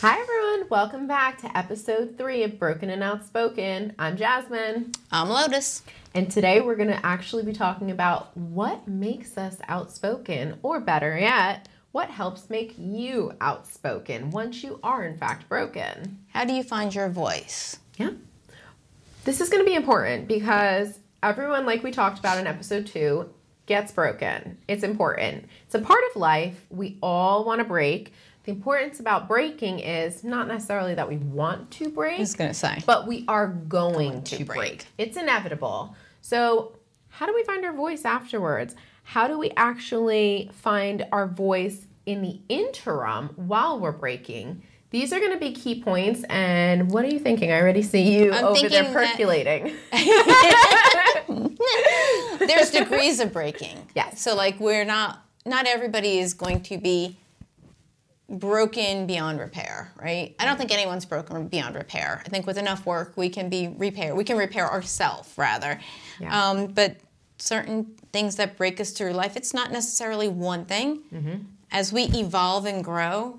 Hi, everyone. Welcome back to episode three of Broken and Outspoken. I'm Jazmin. I'm Lotis. And today we're going to actually be talking about what makes us outspoken, or better yet, what helps make you outspoken once you are, in fact, broken. How do you find your voice? Yeah. This is going to be important because everyone, like we talked about in episode two, gets broken. It's important. It's a part of life. We all want to break. The importance about breaking is not necessarily that we want to break. I was going to say. But we are going, Going to, to break. break. It's inevitable. So, how do we find our voice afterwards? How do we actually find our voice in the interim while we're breaking? These are going to be key points. And what are you thinking? I already see you I'm over there thinking that- percolating. There's degrees of breaking. Yeah. So like we're not not everybody is going to be broken beyond repair, right? I don't think anyone's broken beyond repair. I think with enough work we can be repair. We can repair ourselves rather. Yeah. Um, but certain things that break us through life, it's not necessarily one thing. Mm-hmm. As we evolve and grow,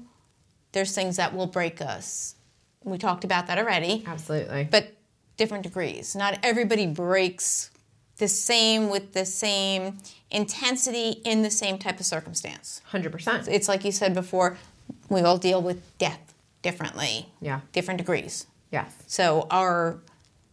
there's things that will break us. We talked about that already. Absolutely. but different degrees. Not everybody breaks the same with the same intensity in the same type of circumstance. 100%. It's like you said before, we all deal with death differently, Yeah. different degrees. Yes. So our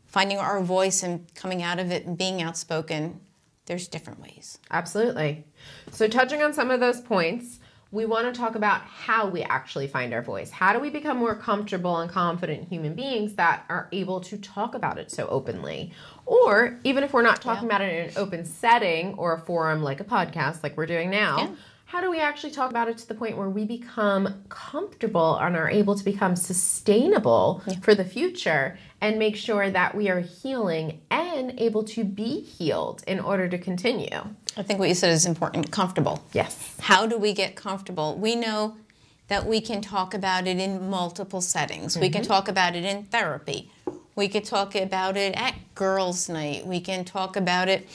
finding our voice and coming out of it and being outspoken, there's different ways. Absolutely. So, touching on some of those points, we want to talk about how we actually find our voice. How do we become more comfortable and confident human beings that are able to talk about it so openly? Or even if we're not talking Yeah. about it in an open setting or a forum like a podcast, like we're doing now, Yeah. How do we actually talk about it to the point where we become comfortable and are able to become sustainable for the future and make sure that we are healing and able to be healed in order to continue? I think what you said is important comfortable. Yes. How do we get comfortable? We know that we can talk about it in multiple settings. We can mm-hmm. talk about it in therapy. We could talk about it at girls' night. We can talk about it,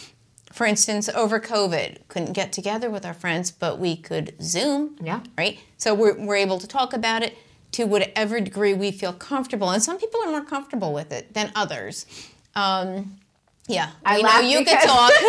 for instance, over COVID. Couldn't get together with our friends, but we could Zoom. Yeah. Right? So we're, we're able to talk about it to whatever degree we feel comfortable. And some people are more comfortable with it than others. Um, yeah. I know you could talk.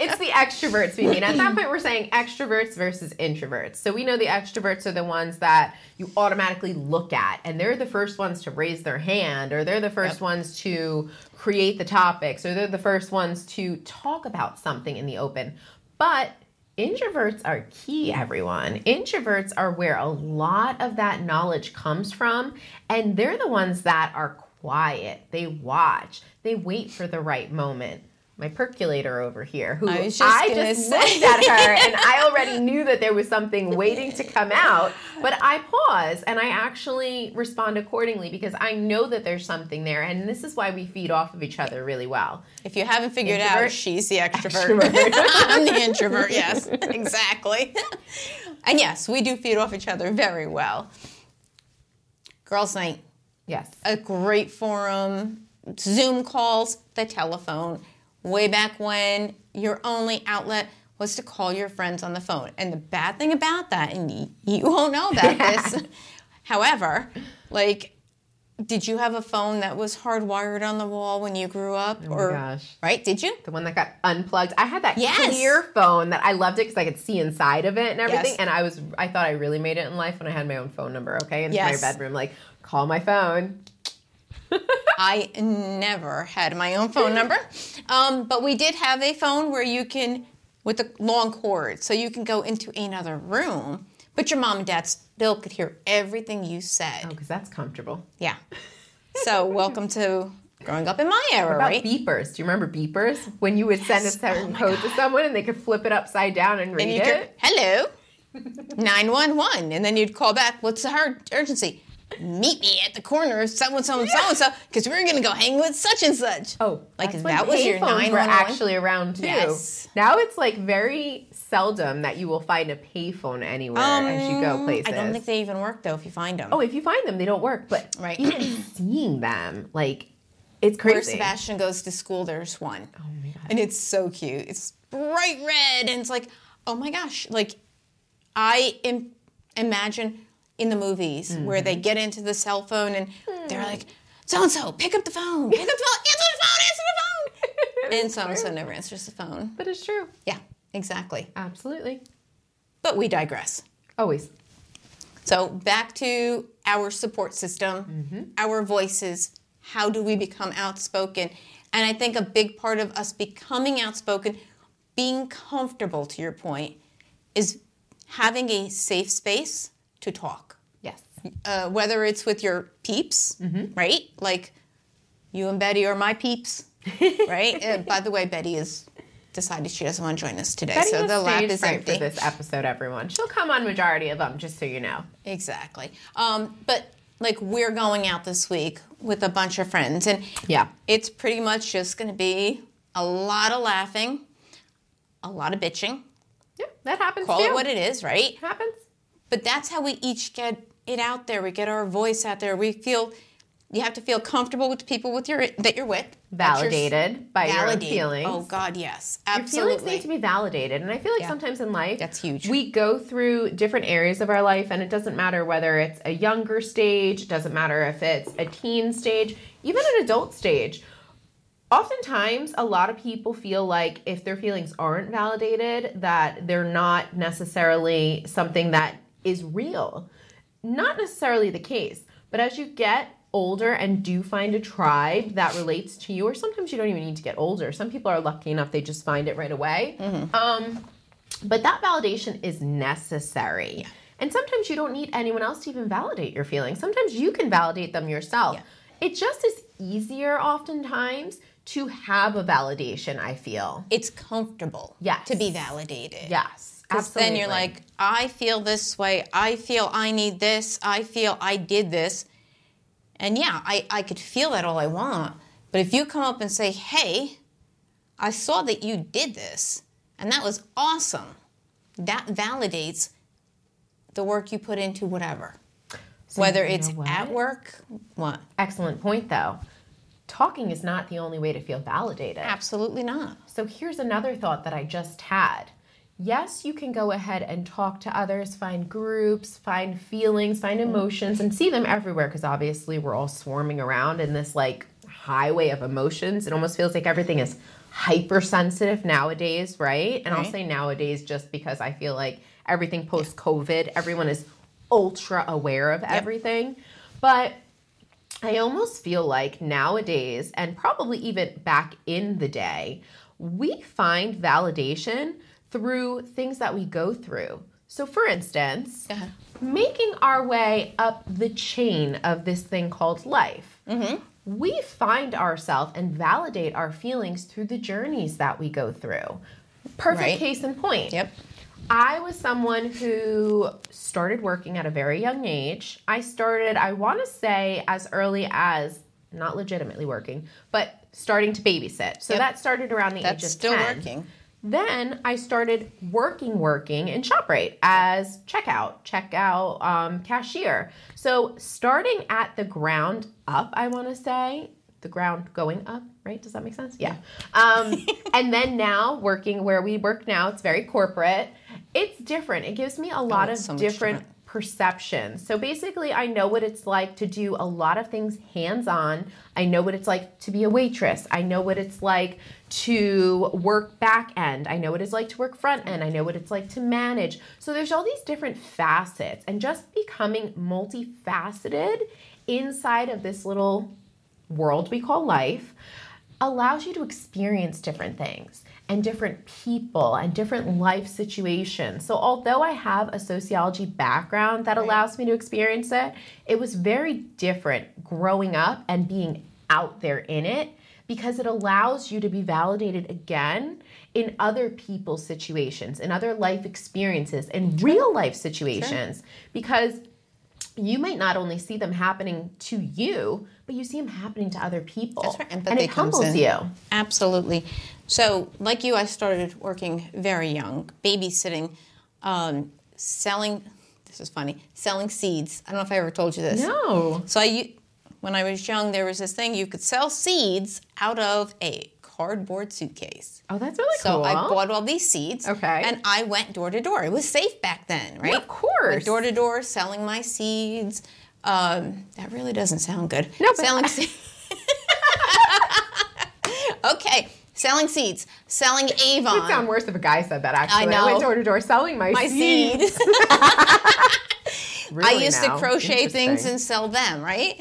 it's the extroverts we mean. At that point, we're saying extroverts versus introverts. So we know the extroverts are the ones that you automatically look at, and they're the first ones to raise their hand, or they're the first Yep. ones to create the topics, or they're the first ones to talk about something in the open. But introverts are key, everyone. Introverts are where a lot of that knowledge comes from, and they're the ones that are quiet. They watch, they wait for the right moment. My percolator over here, who I I just, just gonna say. looked at her and I already knew that there was something waiting to come out, but I pause and I actually respond accordingly because I know that there's something there, and this is why we feed off of each other really well. If you haven't figured Introvert? out, she's the extrovert. Extrovert. I'm the introvert, yes, exactly. and yes, we do feed off each other very well. Girls' night, Yes. a great forum, Zoom calls, the telephone. Way back when your only outlet was to call your friends on the phone. And the bad thing about that, and you won't know about this, however, like, did you have a phone that was hardwired on the wall when you grew up? Oh my or gosh. right? Did you? The one that got unplugged. I had that Yes. clear phone that I loved it because I could see inside of it and everything. Yes. And I was, I thought I really made it in life when I had my own phone number. Okay, In Yes. my bedroom, like call my phone. I never had my own phone number, um, but we did have a phone where you can, with a long cord, so you can go into another room, but your mom and dad still could hear everything you said. Oh, because that's comfortable. Yeah. So welcome to growing up in my era, About right? beepers. Do you remember beepers? When you would send a certain Oh code to someone and they could flip it upside down and read and you it. could, hello, nine one one, and then you'd call back. What's the hard urgency? Meet me at the corner of so and so and so and so because we're gonna go hang with such and such. Oh, like that was your nine were actually around too. Yes. Now it's like very seldom that you will find a payphone anywhere as you go places. Um, I don't think they even work though if you find them. oh, if you find them, they don't work. But Right. even seeing them, like, it's crazy. Where. Sebastian goes to school, there's one. oh my god. And it's so cute. It's bright red, and it's like, oh my gosh. Like, I Im- imagine in the movies where they Mm-hmm. get into the cell phone and Hmm. they're like, so and so, pick up the phone, pick up the phone, answer the phone, answer the phone. and so and so never answers the phone. But it's true. Yeah, exactly. Absolutely. But we digress. Always. So back to our support system, our voices. How do we become outspoken? And I think a big part of us becoming outspoken, being comfortable to your point, is having a safe space to talk. Uh, whether it's with your peeps, right? Like you and Betty are my peeps, right? Uh, by the way, Betty has decided she doesn't want to join us today, Betty so the lap is fright empty. for this episode, everyone. She'll come on majority of them, just so you know. Exactly. Um, but like we're going out this week with a bunch of friends, and Yeah. it's pretty much just going to be a lot of laughing, a lot of bitching. Yeah, that happens Call too. it what it is, right? happens. But that's how we each get it out there. We get our voice out there. We feel you have to feel comfortable with the people with your that you're with. Your- Validated by your validated. feelings. Oh God, yes, absolutely. Your feelings need to be validated. And I feel like Yeah. sometimes in life, That's huge. We go through different areas of our life, and it doesn't matter whether it's a younger stage, it doesn't matter if it's a teen stage, even an adult stage. Oftentimes, a lot of people feel like if their feelings aren't validated, that they're not necessarily something that is real. Not necessarily the case, but as you get older and do find a tribe that relates to you, or sometimes you don't even need to get older. Some people are lucky enough they just find it right away. Um, but that validation is necessary. And sometimes you don't need anyone else to even validate your feelings. Sometimes you can validate them yourself. It just is easier oftentimes to have a validation, I feel. it's comfortable Yes. to be validated. Yes. Because then you're like, I feel this way. I feel I need this. I feel I did this. And yeah, I, I could feel that all I want. But if you come up and say, hey, I saw that you did this, and that was awesome, that validates the work you put into whatever. Whether it's at work, what? Excellent point, though. Talking is not the only way to feel validated. Absolutely not. So here's another thought that I just had. Yes, you can go ahead and talk to others, find groups, find feelings, find emotions, and see them everywhere because obviously we're all swarming around in this like highway of emotions. It almost feels like everything is hypersensitive nowadays, right? And I'll say nowadays just because I feel like everything post COVID, everyone is ultra aware of everything. But I almost feel like nowadays, and probably even back in the day, we find validation through things that we go through. So, for instance, ahead. making our way up the chain of this thing called life, mm-hmm. we find ourselves and validate our feelings through the journeys that we go through. Perfect Right. case in point. Yep. I was someone who started working at a very young age. I started, I want to say, as early as not legitimately working, but starting to babysit. So Yep. that started around the That's age of still 10. working. Then I started working, working in ShopRite as checkout, checkout um, cashier. So starting at the ground up, I want to say, the ground going up, right? Does that make sense? Yeah. Um, and then now working where we work now, it's very corporate. It's different. It gives me a lot of so different different. Perceptions. So basically, I know what it's like to do a lot of things hands on. I know what it's like to be a waitress. I know what it's like to work back end. I know what it's like to work front end. I know what it's like to manage. So there's all these different facets, and just becoming multifaceted inside of this little world we call life allows you to experience different things and different people and different life situations. So, although I have a sociology background that allows me to experience it, it was very different growing up and being out there in it because it allows you to be validated again in other people's situations, in other life experiences, in real life situations. Because you might not only see them happening to you, but you see them happening to other people. That's right. And Empathy it comes humbles in. you. Absolutely. So, like you, I started working very young, babysitting, um, selling. This is funny. Selling seeds. I don't know if I ever told you this. No. So I, when I was young, there was this thing you could sell seeds out of a cardboard suitcase. Oh, that's really So cool. So I bought all these seeds. Okay. And I went door to door. It was safe back then, right? of course. Door to door selling my seeds. Um, that really doesn't sound good. No, but- selling seeds. okay, selling seeds, selling Avon. It would sound worse if a guy said that. Actually, know. went door to door selling my, My seeds. seeds. Really I used now. to crochet things and sell them, right?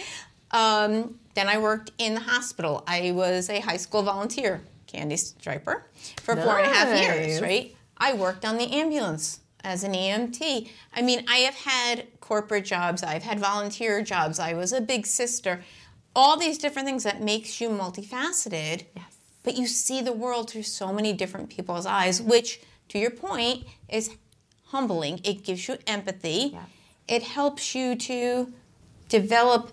Um, then I worked in the hospital. I was a high school volunteer, candy striper, for four and a half years, right? I worked on the ambulance as an EMT. I mean, I have had corporate jobs, I've had volunteer jobs, I was a big sister. All these different things that makes you multifaceted. Yes. But you see the world through so many different people's eyes, which, to your point, is humbling. It gives you empathy. Yes. It helps you to develop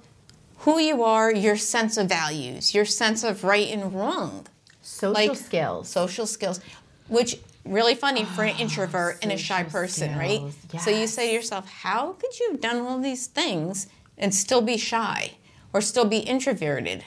who you are, your sense of values, your sense of right and wrong, social like- skills. social skills, which really funny for an introvert and a shy Ah, person, right? skills, So you say to yourself, how could you have done all these things and still be shy or still be introverted?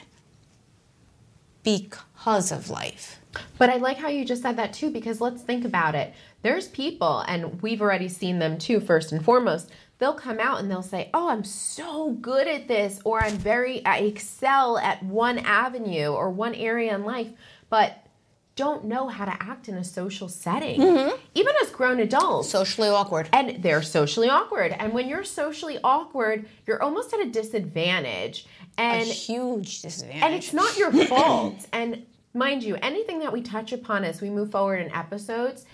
Because of life. But I like how you just said that too, because let's think about it. There's people, and we've already seen them too, first and foremost. They'll come out and they'll say, Oh, I'm so good at this, or I'm very, I excel at one avenue or one area in life, but don't know how to act in a social setting, Mm-hmm. even as grown adults. Socially awkward. and they're socially awkward. And when you're socially awkward, you're almost at a disadvantage. a And huge disadvantage. and it's not your fault. and mind you, anything that we touch upon as we move forward in episodes,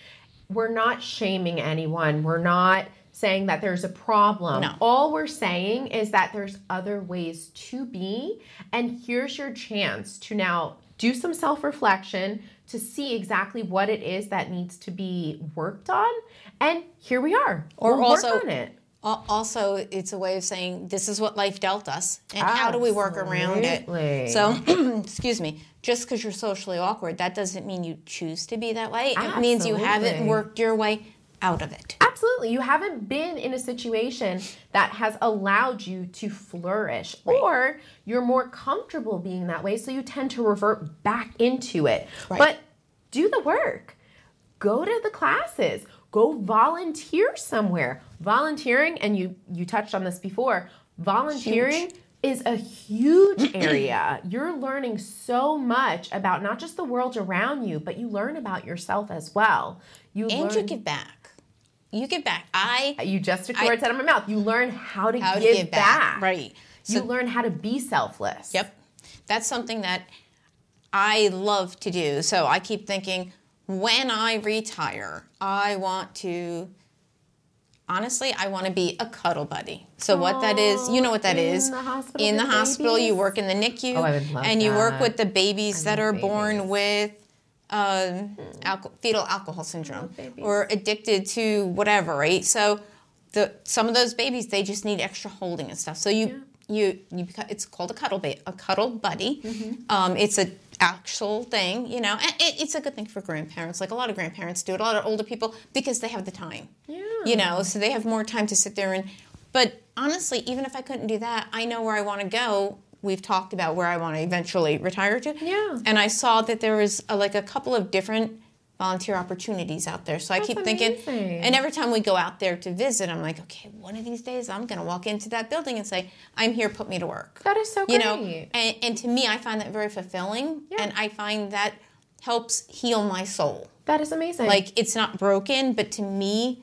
we're not shaming anyone. We're not saying that there's a problem. No. All we're saying is that there's other ways to be, and here's your chance to now do some self reflection to see exactly what it is that needs to be worked on. And here we are. Or We'll also- work on it. Also, it's a way of saying this is what life dealt us, and how do we work around it? So, excuse me, just because you're socially awkward, that doesn't mean you choose to be that way. It means you haven't worked your way out of it. Absolutely. You haven't been in a situation that has allowed you to flourish, or you're more comfortable being that way, so you tend to revert back into it. Right. But do the work, go to the classes, go volunteer somewhere. Volunteering, and you you touched on this before, volunteering. Is a huge area. You're learning so much about not just the world around you, but you learn about yourself as well. You And learn, you give back. You give back. I uh, you just took the words out of my mouth. You learn how to, how to give, give back. back. Right. You learn how to be selfless. Yep. That's something that I love to do. So I keep thinking when I retire, I want to honestly, I want to be a cuddle buddy. So what that is, you know what that in is. the hospital In the hospital, you work in the NICU Oh, I would love and you work with the babies that love are born with um, alco- fetal alcohol syndrome babies. or addicted to whatever, right? So the some of those babies they just need extra holding and stuff. So you you you it's called a cuddle ba- a cuddle buddy. Mm-hmm. Um, it's a actual thing, you know, and it, it's a good thing for grandparents. Like a lot of grandparents do it, a lot of older people because they have the time. Yeah. You know, so they have more time to sit there and. But honestly, even if I couldn't do that, I know where I want to go. We've talked about where I want to eventually retire to. Yeah. And I saw that there was a, like a couple of different volunteer opportunities out there. So I That's keep thinking, and every time we go out there to visit, I'm like, okay, one of these days I'm going to walk into that building and say, I'm here, put me to work. That is so great. You know, and, and to me, I find that very fulfilling, Yeah. and I find that helps heal my soul. that is amazing. Like it's not broken, but to me,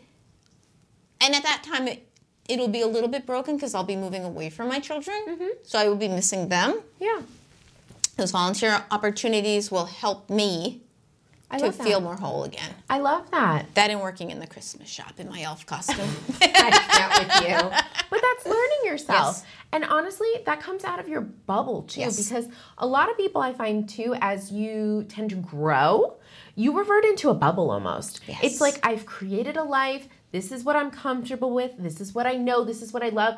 and at that time, it, it'll be a little bit broken because I'll be moving away from my children, Mm-hmm. so I will be missing them. yeah. Those volunteer opportunities will help me I to feel more whole again. I love that. That and working in the Christmas shop in my elf costume. I with you. But that's learning yourself. Yes. And honestly, that comes out of your bubble too. Yes. Because a lot of people I find too, as you tend to grow, you revert into a bubble almost. Yes. It's like I've created a life. This is what I'm comfortable with. This is what I know. This is what I love.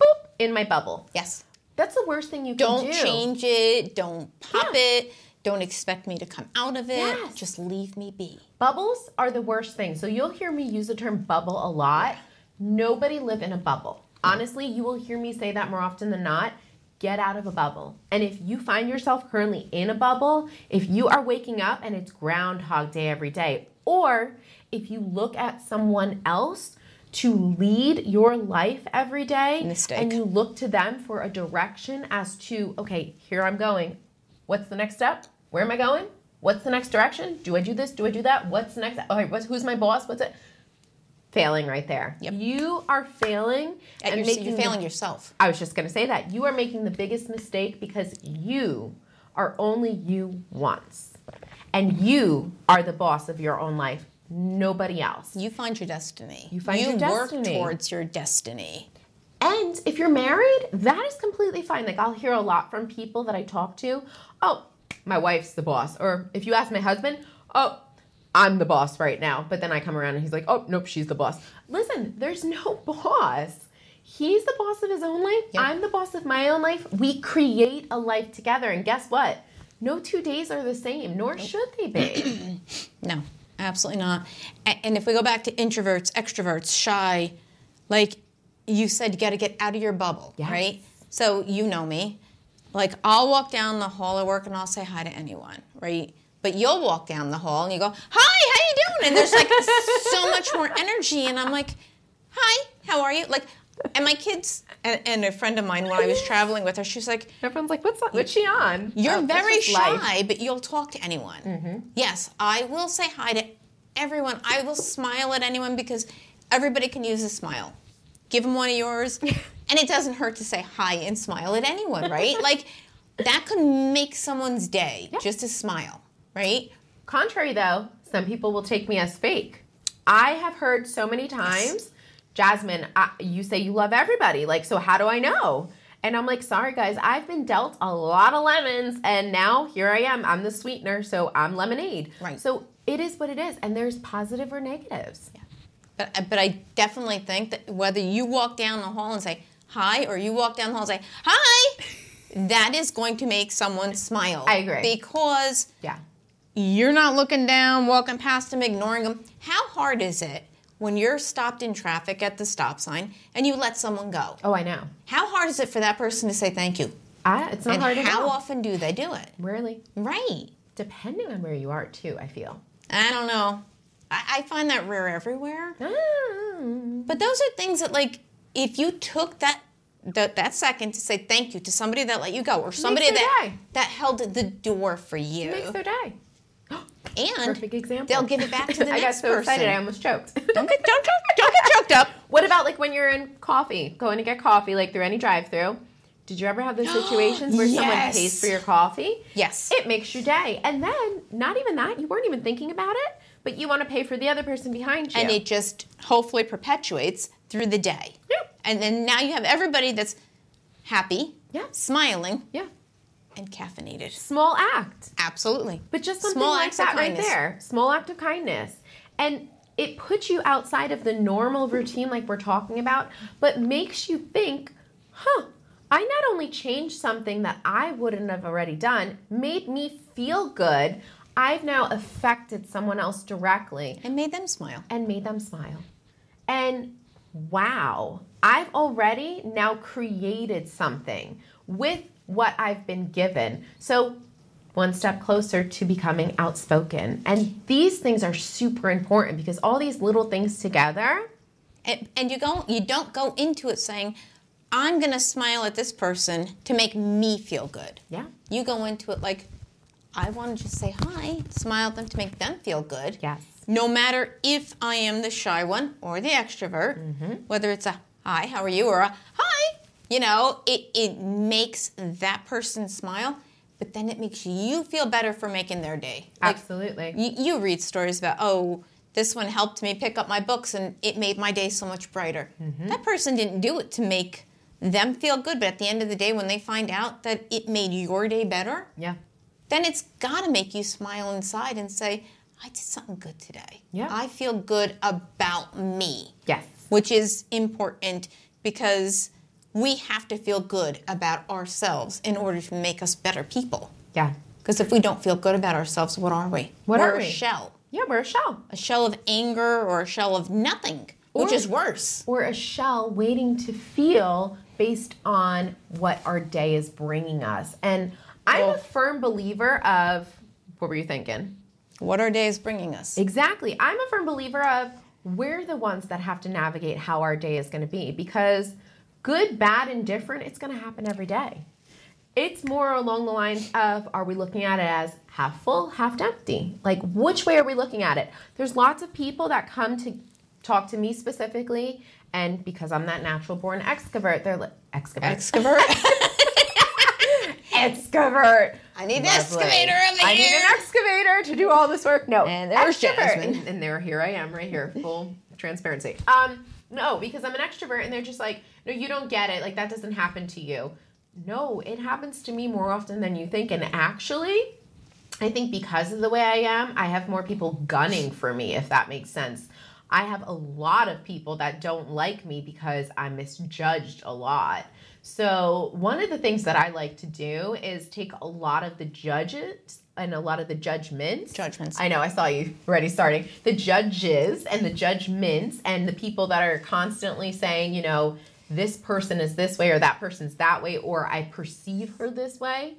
Boop, in my bubble. yes. That's the worst thing you can Don't do. change it. Don't pop Yeah. it. Don't expect me to come out of it. Yes. Just leave me be. Bubbles are the worst thing. So you'll hear me use the term bubble a lot. Nobody live in a bubble. Honestly, you will hear me say that more often than not. get out of a bubble. And if you find yourself currently in a bubble, if you are waking up and it's groundhog day every day, or if you look at someone else to lead your life every day Mistake. and you look to them for a direction as to, okay, here I'm going. What's the next step? Where am I going? What's the next direction? Do I do this? Do I do that? What's the next? Okay, what's, who's my boss? What's it? Failing right there. Yep. You are failing At and your, making you're the failing yourself. I was just going to say that. You are making the biggest mistake because you are only you once. And you are the boss of your own life, nobody else. You find your destiny. You find you your work destiny. towards your destiny. And if you're married, that is completely fine. Like I'll hear a lot from people that I talk to, "Oh, my wife's the boss." Or if you ask my husband, "Oh, I'm the boss right now." But then I come around and he's like, "Oh, nope, she's the boss." Listen, there's no boss. He's the boss of his own life. Yep. I'm the boss of my own life. We create a life together. And guess what? No two days are the same, nor should they be. No, absolutely not. And if we go back to introverts, extroverts, shy, like you said, you got to get out of your bubble, Yes. right? So you know me. Like I'll walk down the hall at work and I'll say hi to anyone, right? But you'll walk down the hall and you go, "Hi, how you doing?" And there's like so much more energy, and I'm like, "Hi, how are you?" Like, and my kids and, and a friend of mine when I was traveling with her, she's like, Everyone's like, "What's what's she on?" you're Oh, very shy, life. Mm-hmm. but you'll talk to anyone. Yes, I will say hi to everyone. I will smile at anyone because everybody can use a smile. Give them one of yours, and it doesn't hurt to say hi and smile at anyone, right? like that could make someone's day just a smile, right? Contrary though, some people will take me as fake. I have heard so many times, Jazmin, I, you say you love everybody. Like, so how do I know? And I'm like, sorry guys, I've been dealt a lot of lemons, and now here I am. I'm the sweetener, so I'm lemonade. Right. So it is what it is, and there's positive or negatives. Yeah. But uh, but I definitely think that whether you walk down the hall and say hi, or you walk down the hall and say hi, that is going to make someone smile. I agree. because Yeah. you're not looking down, walking past them, ignoring them. How hard is it when you're stopped in traffic at the stop sign and you let someone go? Oh, I know. How hard is it for that person to say thank you? I, it's not and hard at how often do they do it? Really, Right. depending on where you are too. I feel. I don't know. I, I find that rare everywhere. Mm. But those are things that, like, if you took that that, that second to say thank you to somebody that let you go or somebody that day. that held the door for you, Makes their day. And Perfect example. they'll give it back to the I got so person. excited, I almost choked. don't get don't, don't, don't get choked up. What about like when you're in coffee, going to get coffee, like through any drive-through? Did you ever have those situations where someone pays for your coffee? Yes. It makes your day. And then, not even that, you weren't even thinking about it, but you want to pay for the other person behind you. and it just hopefully perpetuates through the day. Yeah. And then now you have everybody that's happy, Yeah. smiling, yeah. And caffeinated. Small act. Absolutely. But just something Small like that right there. Small act of kindness. And it puts you outside of the normal routine like we're talking about, but makes you think, huh, I not only changed something that I wouldn't have already done, made me feel good, I've now affected someone else directly And made them smile. and made them smile. And wow, I've already now created something with what I've been given. So, one step closer to becoming outspoken. And these things are super important because all these little things together, And, and you go you don't go into it saying, I'm gonna smile at this person to make me feel good. yeah, You go into it like, I want to just say hi, smile at them to make them feel good. yes, no matter if I am the shy one or the extrovert, mm-hmm. whether it's a hi, how are you, or a hi, you know, it, it makes that person smile, but then it makes you feel better for making their day. Like, absolutely. you, you read stories about, oh, this one helped me pick up my books and it made my day so much brighter. Mm-hmm. That person didn't do it to make them feel good, but at the end of the day, when they find out that it made your day better, yeah, then it's got to make you smile inside and say, I did something good today. Yeah. I feel good about me, yes, which is important because we have to feel good about ourselves in order to make us better people. yeah, Because if we don't feel good about ourselves, what are we? What We're are a we? shell. yeah. We're a shell. A shell of anger or a shell of nothing, which is worse. Or a shell waiting to feel based on what our day is bringing us. And I'm Well- a firm believer of what were you thinking? What our day is bringing us. Exactly. I'm a firm believer of we're the ones that have to navigate how our day is going to be because good, bad, and different, it's going to happen every day. It's more along the lines of are we looking at it as half full, half empty? Like, which way are we looking at it? There's lots of people that come to talk to me specifically, and because I'm that natural born excavert, they're like, excavert. Excavert. excavert. I need an Lovely. excavator over I need an excavator to do all this work. No, And there's. Jazmin. And, and there, here I am, right here, full transparency. Um, no, because I'm an extrovert, and they're just like, no, you don't get it. Like that doesn't happen to you. No, it happens to me more often than you think. And actually, I think because of the way I am, I have more people gunning for me, if that makes sense. I have a lot of people that don't like me because I'm misjudged a lot. So, one of the things that I like to do is take a lot of the judges and a lot of the judgments. Judgments. I know, I saw you already starting. The judges and the judgments and the people that are constantly saying, you know, this person is this way or that person's that way or I perceive her this way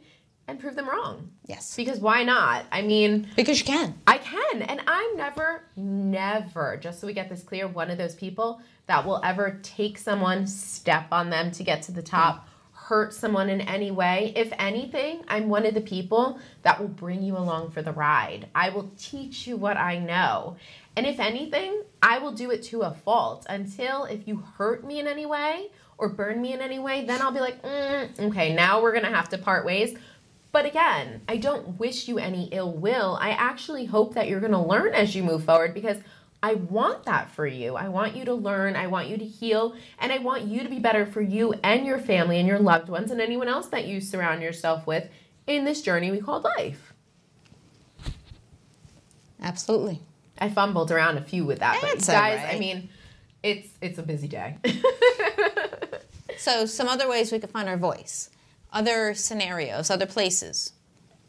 and prove them wrong. yes. Because why not? I mean, Because you can. I can. And I'm never, never, just so we get this clear, one of those people that will ever take someone, step on them to get to the top, hurt someone in any way. If anything, I'm one of the people that will bring you along for the ride. I will teach you what I know. And if anything, I will do it to a fault until if you hurt me in any way or burn me in any way, then I'll be like, mm, okay, now we're to have to part ways. But again, I don't wish you any ill will. I actually hope that you're to learn as you move forward because I want that for you. I want you to learn, I want you to heal, and I want you to be better for you and your family and your loved ones and anyone else that you surround yourself with in this journey we call life. Absolutely. I fumbled around a few with that, but guys, alright. I mean, it's it's a busy day. So, some other ways we could find our voice, other scenarios, other places,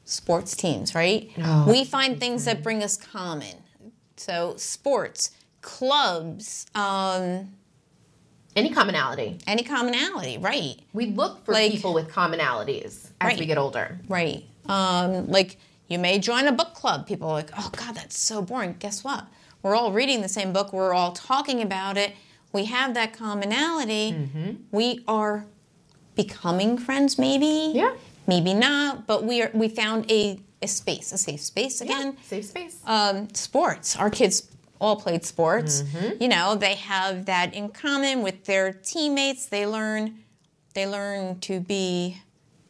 sports teams, right? Oh, we find things that bring us common. So, sports, clubs, um, any commonality. any commonality, right? We look for Like- people with commonalities as we get older. Right. Um, like you may join a book club. People are like, oh God, that's so boring. Guess what? We're all reading the same book. We're all talking about it. We have that commonality. Mm-hmm. We are becoming friends, maybe. Yeah. Maybe not. But we are. We found a, a space, a safe space again. Yeah, safe space. Um, sports. Our kids all played sports. Mm-hmm. You know, they have that in common with their teammates. They learn. They learn to be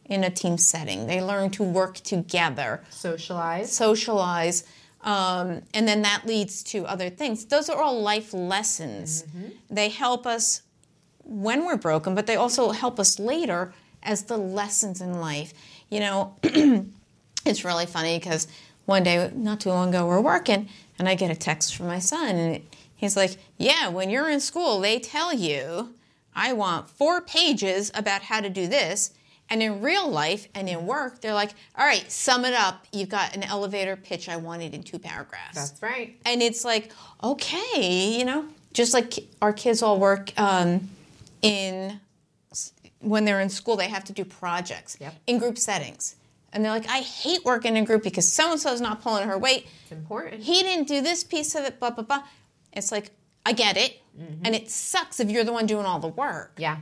in a team setting. They learn to work together, Socialize. socialize, um, and then that leads to other things. Those are all life lessons. They help us when we're broken, but they also help us later as the lessons in life. You know, it's really funny because one day, not too long ago, we're working, and I get a text from my son, and he's like, "Yeah, when you're in school, they tell you I want four pages about how to do this." And in real life and in work, they're like, all right, sum it up. You've got an elevator pitch. I want it in two paragraphs That's right. and it's like okay you know just like our kids all work um, in when they're in school they have to do projects Yep. in group settings and they're like i hate working in a group because so and so's not pulling her weight It's important. he didn't do this piece of it blah blah blah it's like i get it mm-hmm. and it sucks if you're the one doing all the work yeah.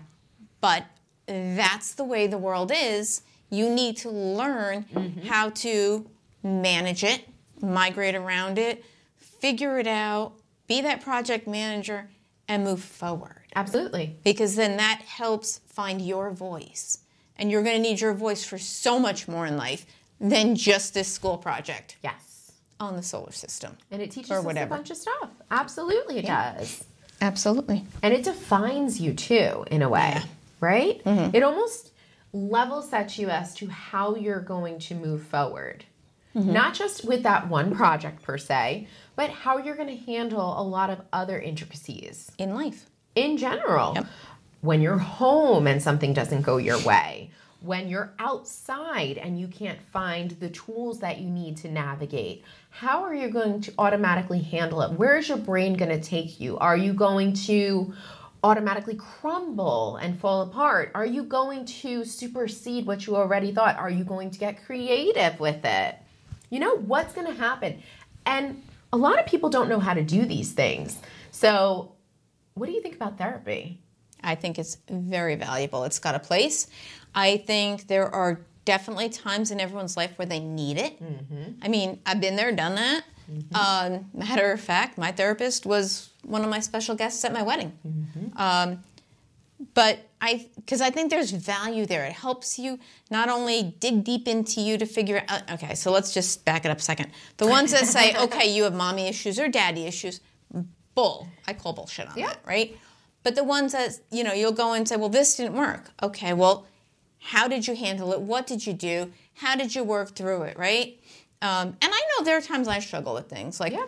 but that's the way the world is. You need to learn mm-hmm. how to manage it, migrate around it, figure it out, be that project manager, and move forward. Absolutely. Because then that helps find your voice. And you're going to need your voice for so much more in life than just this school project Yes. on the solar system. And it teaches Or whatever. a bunch of stuff. Absolutely, it does. Absolutely. And it defines you too, in a way, Yeah. right? Mm-hmm. It almost level sets you as to how you're going to move forward. Mm-hmm. Not just with that one project per se, but how you're going to handle a lot of other intricacies In life. in general. Yep. When you're home and something doesn't go your way, when you're outside and you can't find the tools that you need to navigate, how are you going to automatically handle it? Where is your brain going to take you? Are you going to automatically crumble and fall apart? Are you going to supersede what you already thought? Are you going to get creative with it? You know, what's going to happen? And a lot of people don't know how to do these things. So, what do you think about therapy? I think it's very valuable. It's got a place. I think there are definitely times in everyone's life where they need it. Mm-hmm. I mean, I've been there, done that. Mm-hmm. Um, matter of fact, my therapist was one of my special guests at my wedding. Mm-hmm. Um, but I, because I think there's value there. It helps you not only dig deep into you to figure out. Okay, so let's just back it up a second. The ones that say, okay, you have mommy issues or daddy issues, bull. I call bullshit on yeah. that, right? But the ones that, you know, you'll go and say, well, this didn't work. Okay, well, how did you handle it? What did you do? How did you work through it, right? Um, and I know there are times I struggle with things. Like yeah.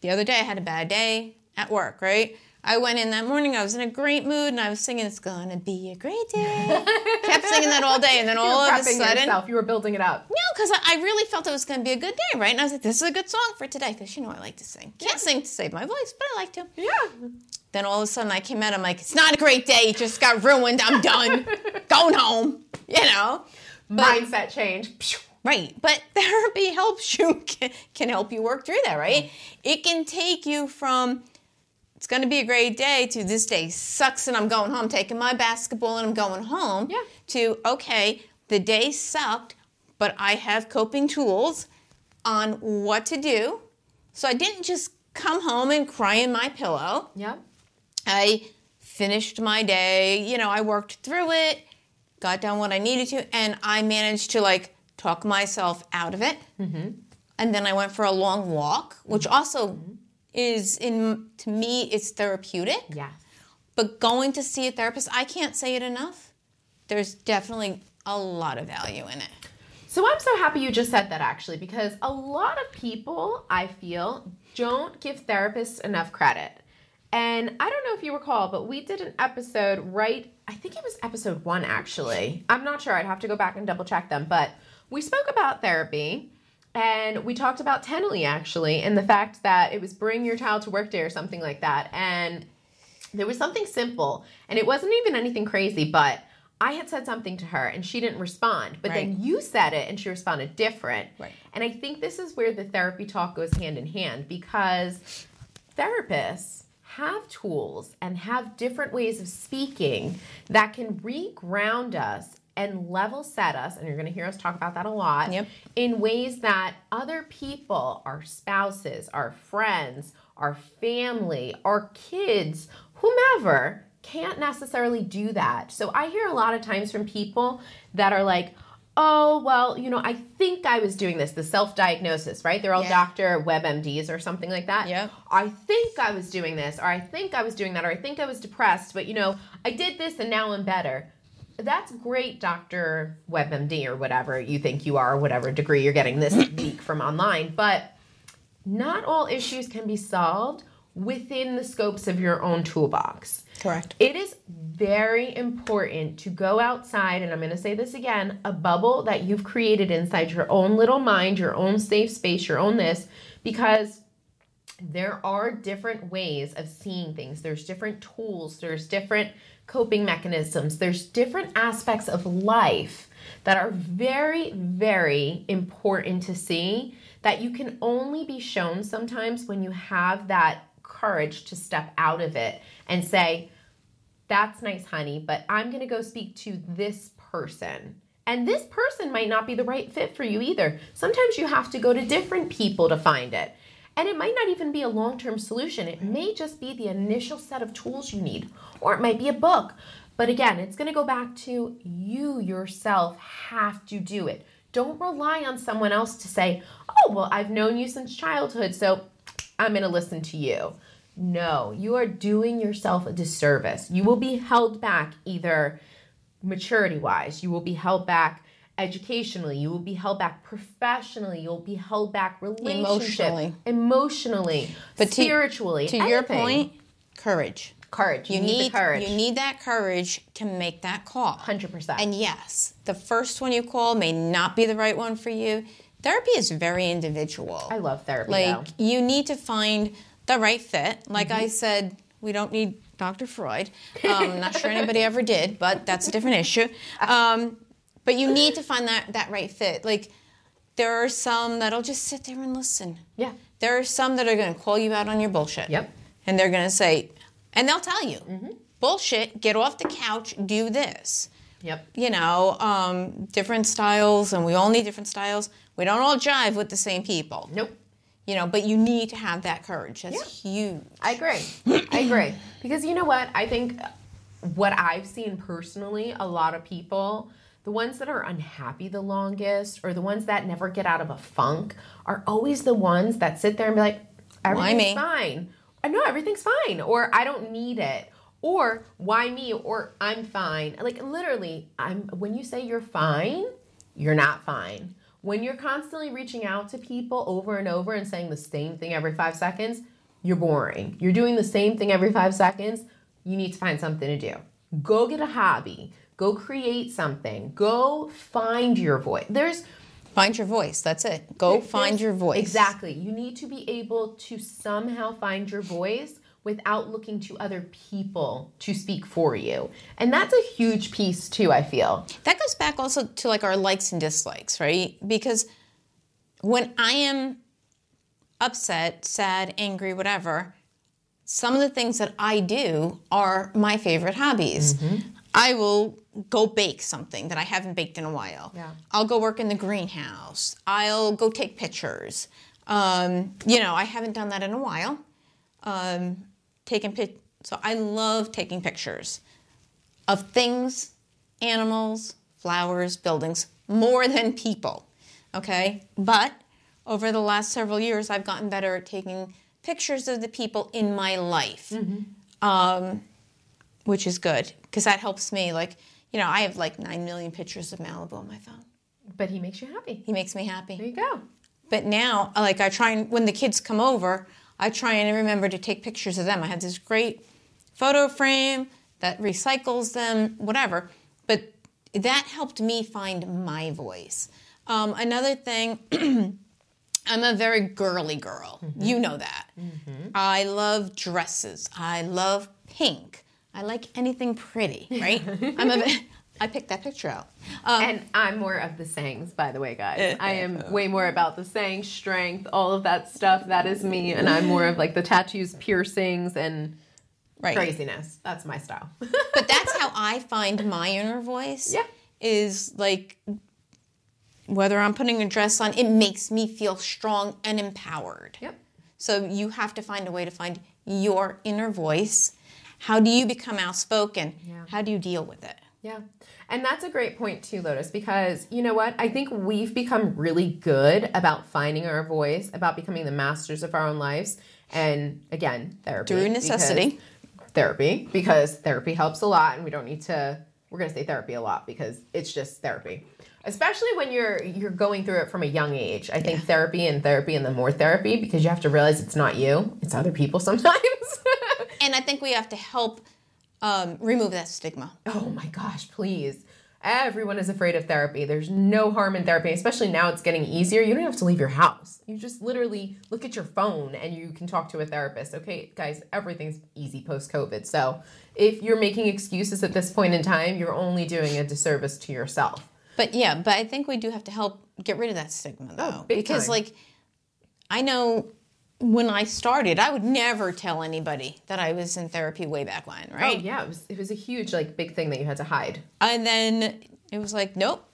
the other day, I had a bad day at work, right? I went in that morning, I was in a great mood, and I was singing, It's gonna be a great day. Kept singing that all day, and then all of a sudden. Yourself. You were building it up. No, because I, I, really felt it was gonna be a good day, right? And I was like, This is a good song for today, because you know I like to sing. Can't yeah. sing to save my voice, but I like to. Yeah. Then all of a sudden I came out, I'm like, It's not a great day, it just got ruined, I'm done. Going home, you know? But, Mindset change. Right. But therapy helps you, can, can help you work through that, right? Mm-hmm. It can take you from, it's going to be a great day to this day sucks and I'm going home, taking my basketball and I'm going home. Yeah. To, okay, the day sucked, but I have coping tools on what to do. So I didn't just come home and cry in my pillow. Yeah. I finished my day, you know, I worked through it, got done what I needed to, and I managed to like talk myself out of it. Mm-hmm. And then I went for a long walk, which also mm-hmm is in to me it's therapeutic. Yeah. But going to see a therapist, I can't say it enough. There's definitely a lot of value in it. So I'm so happy you just said that actually because a lot of people I feel don't give therapists enough credit. And I don't know if you recall, but we did an episode right, I think it was episode 1 actually. I'm not sure. I'd have to go back and double check them, but we spoke about therapy and we talked about Tenley actually, and the fact that it was bring your child to work day or something like that. And there was something simple, and it wasn't even anything crazy, but I had said something to her and she didn't respond. But right. then you said it and she responded different. Right. And I think this is where the therapy talk goes hand in hand because therapists have tools and have different ways of speaking that can reground us and level set us, and you're going to hear us talk about that a lot, yep. in ways that other people, our spouses, our friends, our family, our kids, whomever, can't necessarily do that. So I hear a lot of times from people that are like, oh, well, you know, I think I was doing this, the self diagnosis, right? They're all yeah. Dr. WebMDs or something like that. Yeah. I think I was doing this, or I think I was doing that, or I think I was depressed, but you know, I did this and now I'm better that's great, Dr. WebMD or whatever you think you are, whatever degree you're getting this week from online. But not all issues can be solved within the scopes of your own toolbox. Correct. It is very important to go outside, and I'm going to say this again a bubble that you've created inside your own little mind, your own safe space, your own this, because there are different ways of seeing things. There's different tools, there's different coping mechanisms. There's different aspects of life that are very, very important to see that you can only be shown sometimes when you have that courage to step out of it and say, That's nice, honey, but I'm going to go speak to this person. And this person might not be the right fit for you either. Sometimes you have to go to different people to find it. And it might not even be a long term solution. It may just be the initial set of tools you need, or it might be a book. But again, it's going to go back to you yourself have to do it. Don't rely on someone else to say, oh, well, I've known you since childhood, so I'm going to listen to you. No, you are doing yourself a disservice. You will be held back either maturity wise, you will be held back educationally, you will be held back professionally, you'll be held back emotionally, emotionally, but spiritually. To, to your point, courage. Courage. You, you need, need courage. You need that courage to make that call. Hundred percent. And yes, the first one you call may not be the right one for you. Therapy is very individual. I love therapy. Like though. you need to find the right fit. Like mm-hmm. I said, we don't need Dr. Freud. Um, not sure anybody ever did, but that's a different issue. Um, but you need to find that that right fit. Like there are some that'll just sit there and listen. Yeah. There are some that are going to call you out on your bullshit. Yep. And they're going to say, and they'll tell you, bullshit. Get off the couch. Do this Yep. you know, um, different styles, and we all need different styles. We don't all jive with the same people, Nope. You know, but you need to have that courage. That's huge. I agree. I agree. Because you know what? I think what I've seen personally, a lot of people, the ones that are unhappy the longest or the ones that never get out of a funk are always the ones that sit there and be like, everything's fine. Uh, I know everything's fine. Or I don't need it. Or why me? Or I'm fine. Like literally, I'm when you say you're fine, you're not fine. When you're constantly reaching out to people over and over and saying the same thing every five seconds, you're boring. You're doing the same thing every five seconds. You need to find something to do. Go get a hobby. Go create something. Go find your voice. There's Find your voice. That's it. Go find your voice. Exactly. You need to be able to somehow find your voice without looking to other people to speak for you. And that's a huge piece too, I feel. That goes back also to like our likes and dislikes, right? Because when I am upset, sad, angry, whatever, some of the things that I do are my favorite hobbies. I will go bake something that I haven't baked in a while. Yeah. I'll go work in the greenhouse. I'll go take pictures. Um, you know, I haven't done that in a while. Um, taking pic. So I love taking pictures of things, animals, flowers, buildings, more than people. Okay? But over the last several years, I've gotten better at taking pictures of the people in my life, um, which is good because that helps me. Like, you know, I have like 9 million pictures of Malibu on my phone. But he makes you happy. He makes me happy. There you go. But now, like I try and when the kids come over, I try and remember to take pictures of them. I have this great photo frame that recycles them, whatever. But that helped me find my voice. Um, another thing, I'm a very girly girl. You know that. I love dresses. I love pink. I like anything pretty, right? I'm a. I picked that picture out. Um, And I'm more of the sayings, by the way, guys. I am way more about the saying, strength, all of that stuff. That is me. And I'm more of like the tattoos, piercings, and right. craziness. That's my style. but that's how I find my inner voice. Yeah. Is like whether I'm putting a dress on, it makes me feel strong and empowered. yep. So you have to find a way to find your inner voice. How do you become outspoken? Yeah. How do you deal with it? Yeah. And that's a great point too, Lotis, because you know what? I think we've become really good about finding our voice, about becoming the masters of our own lives. And again, therapy. Through necessity. Therapy, because therapy helps a lot and we don't need to we're gonna say therapy a lot because it's just therapy. Especially when you're you're going through it from a young age. I think therapy and therapy and the more therapy because you have to realize it's not you, it's other people sometimes. And I think we have to help um, remove that stigma. Oh my gosh, please. Everyone is afraid of therapy. There's no harm in therapy, especially now it's getting easier. You don't have to leave your house. You just literally look at your phone and you can talk to a therapist. Okay, guys, everything's easy post COVID. So if you're making excuses at this point in time, you're only doing a disservice to yourself. But yeah, but I think we do have to help get rid of that stigma though. Oh, because time. like I know when I started, I would never tell anybody that I was in therapy way back when, oh, right? Oh yeah, it was it was a huge like big thing that you had to hide. And then it was like, nope,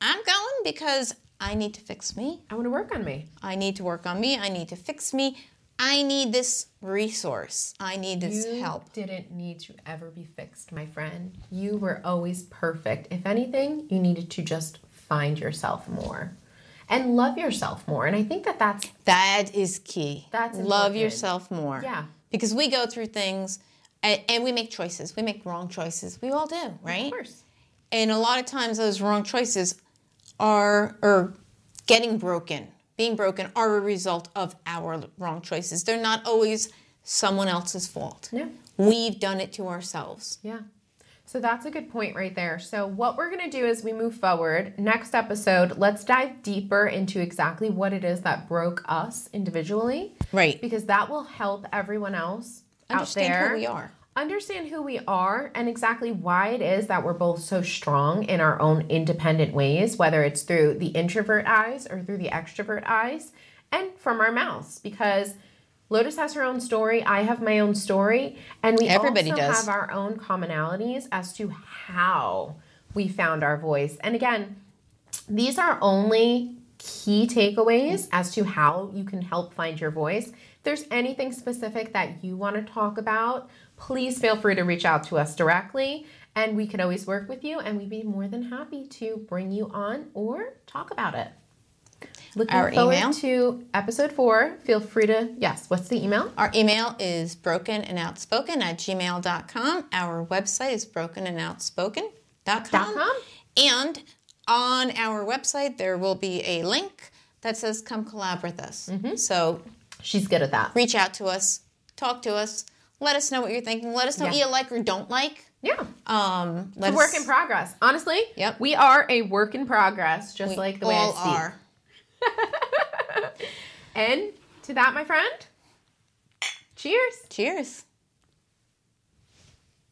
I'm going because I need to fix me. I want to work on me. I need to work on me. I need to fix me. I need this resource. I need this You help. didn't need to ever be fixed, my friend. You were always perfect. If anything, you needed to just find yourself more and love yourself more. And I think that that's That is key. That's love yourself more. Yeah. Because we go through things and, and we make choices. We make wrong choices. We all do, right? of course. And a lot of times those wrong choices are or getting broken, being broken are a result of our wrong choices. They're not always someone else's fault. Yeah. We've done it to ourselves. Yeah. So that's a good point right there. So, what we're going to do as we move forward, next episode, let's dive deeper into exactly what it is that broke us individually. Right. Because that will help everyone else Understand out there who we are. understand who we are and exactly why it is that we're both so strong in our own independent ways, whether it's through the introvert eyes or through the extrovert eyes, and from our mouths. Because Lotis has her own story, I have my own story, and we Everybody also does. have our own commonalities as to how we found our voice. And again, these are only key takeaways as to how you can help find your voice. If there's anything specific that you want to talk about, please feel free to reach out to us directly and we can always work with you and we'd be more than happy to bring you on or talk about it. Looking Our forward email? to episode four. Feel free to, yes, what's the email? Our email is broken and outspoken at gmail.com. Our website is broken and outspoken.com. Dot com? And on our website, there will be a link that says come collab with us. Mm-hmm. So She's good at that. reach out to us, talk to us, let us know what you're thinking, let us know what you like or don't like. Yeah. Um, It's a work in progress. Honestly, Yep. we are a work in progress, just we like the way all I see. are. And to that, my friend, cheers. Cheers.